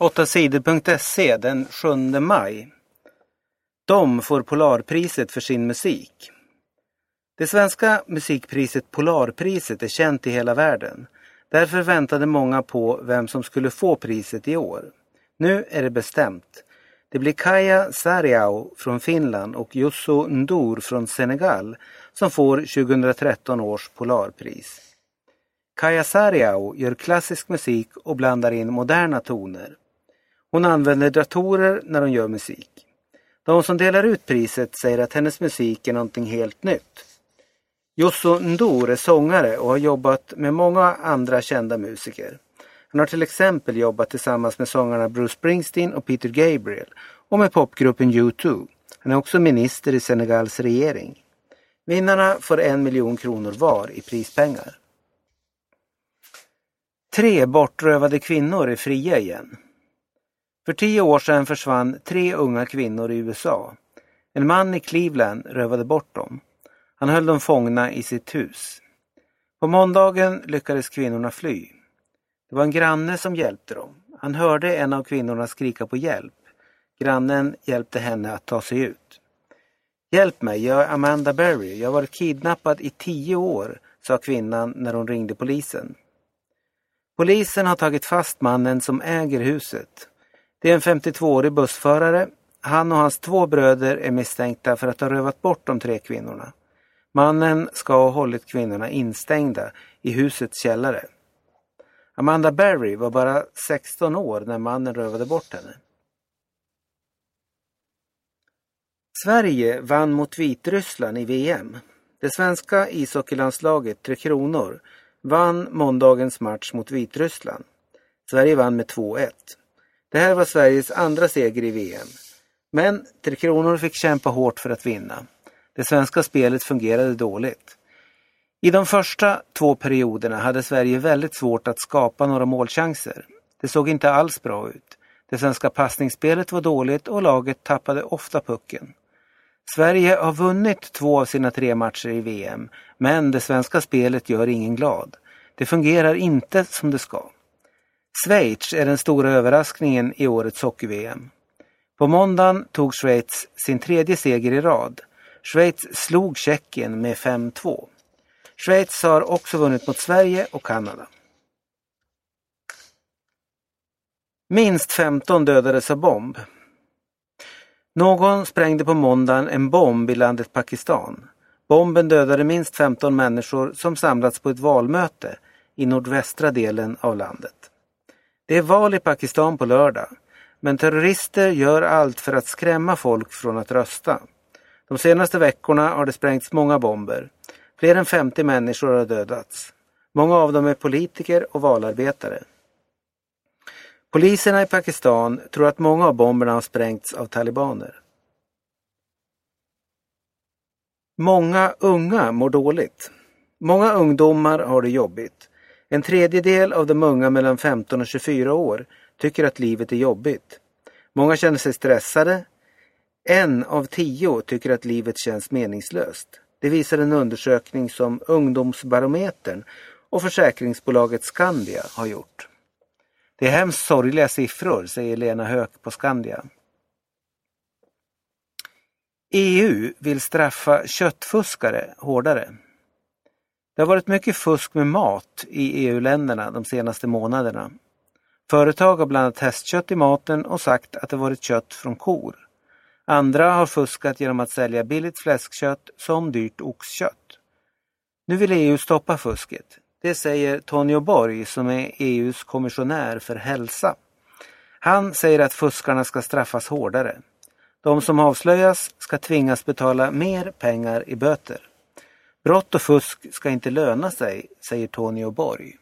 8sidor.se den 7 maj. De får Polarpriset för sin musik. Det svenska musikpriset Polarpriset är känt i hela världen. Därför väntade många på vem som skulle få priset i år. Nu är det bestämt. Det blir Kaja Sariao från Finland och Youssou N'Dour från Senegal som får 2013 års Polarpris. Kaja Sariao gör klassisk musik och blandar in moderna toner. Hon använder datorer när hon gör musik. De som delar ut priset säger att hennes musik är någonting helt nytt. Josso N'Dour är sångare och har jobbat med många andra kända musiker. Han har till exempel jobbat tillsammans med sångarna Bruce Springsteen och Peter Gabriel och med popgruppen U2. Han är också minister i Senegals regering. Vinnarna får en miljon kronor var i prispengar. Tre bortrövade kvinnor är fria igen. För tio år sedan försvann tre unga kvinnor i USA. En man i Cleveland rövade bort dem. Han höll dem fångna i sitt hus. På måndagen lyckades kvinnorna fly. Det var en granne som hjälpte dem. Han hörde en av kvinnorna skrika på hjälp. Grannen hjälpte henne att ta sig ut. Hjälp mig, jag är Amanda Berry. Jag har varit kidnappad i tio år, sa kvinnan när hon ringde polisen. Polisen har tagit fast mannen som äger huset. Det är en 52-årig bussförare. Han och hans två bröder är misstänkta för att ha rövat bort de tre kvinnorna. Mannen ska ha hållit kvinnorna instängda i husets källare. Amanda Berry var bara 16 år när mannen rövade bort henne. Sverige vann mot Vitryssland i VM. Det svenska ishockeylandslaget Tre Kronor vann måndagens match mot Vitryssland. Sverige vann med 2-1. Det här var Sveriges andra seger i VM. Men Tre Kronor fick kämpa hårt för att vinna. Det svenska spelet fungerade dåligt. I de första två perioderna hade Sverige väldigt svårt att skapa några målchanser. Det såg inte alls bra ut. Det svenska passningsspelet var dåligt och laget tappade ofta pucken. Sverige har vunnit två av sina tre matcher i VM, men det svenska spelet gör ingen glad. Det fungerar inte som det ska. Schweiz är den stora överraskningen i årets hockey-VM. På måndagen tog Schweiz sin tredje seger i rad. Schweiz slog Tjeckien med 5-2. Schweiz har också vunnit mot Sverige och Kanada. Minst 15 dödades av bomb. Någon sprängde på måndagen en bomb i landet Pakistan. Bomben dödade minst 15 människor som samlats på ett valmöte i nordvästra delen av landet. Det är val i Pakistan på lördag, men terrorister gör allt för att skrämma folk från att rösta. De senaste veckorna har det sprängts många bomber. Fler än 50 människor har dödats. Många av dem är politiker och valarbetare. Poliserna i Pakistan tror att många av bomberna har sprängts av talibaner. Många unga mår dåligt. Många ungdomar har det jobbigt. En tredjedel av de unga mellan 15 och 24 år tycker att livet är jobbigt. Många känner sig stressade. En av tio tycker att livet känns meningslöst. Det visar en undersökning som Ungdomsbarometern och försäkringsbolaget Skandia har gjort. Det är hemskt sorgliga siffror, säger Lena Höök på Skandia. EU vill straffa köttfuskare hårdare. Det har varit mycket fusk med mat i EU-länderna de senaste månaderna. Företag har blandat hästkött i maten och sagt att det varit kött från kor. Andra har fuskat genom att sälja billigt fläskkött som dyrt oxkött. Nu vill EU stoppa fusket. Det säger Tonio Borg som är EUs kommissionär för hälsa. Han säger att fuskarna ska straffas hårdare. De som avslöjas ska tvingas betala mer pengar i böter. Brott och fusk ska inte löna sig, säger Tonio Borg.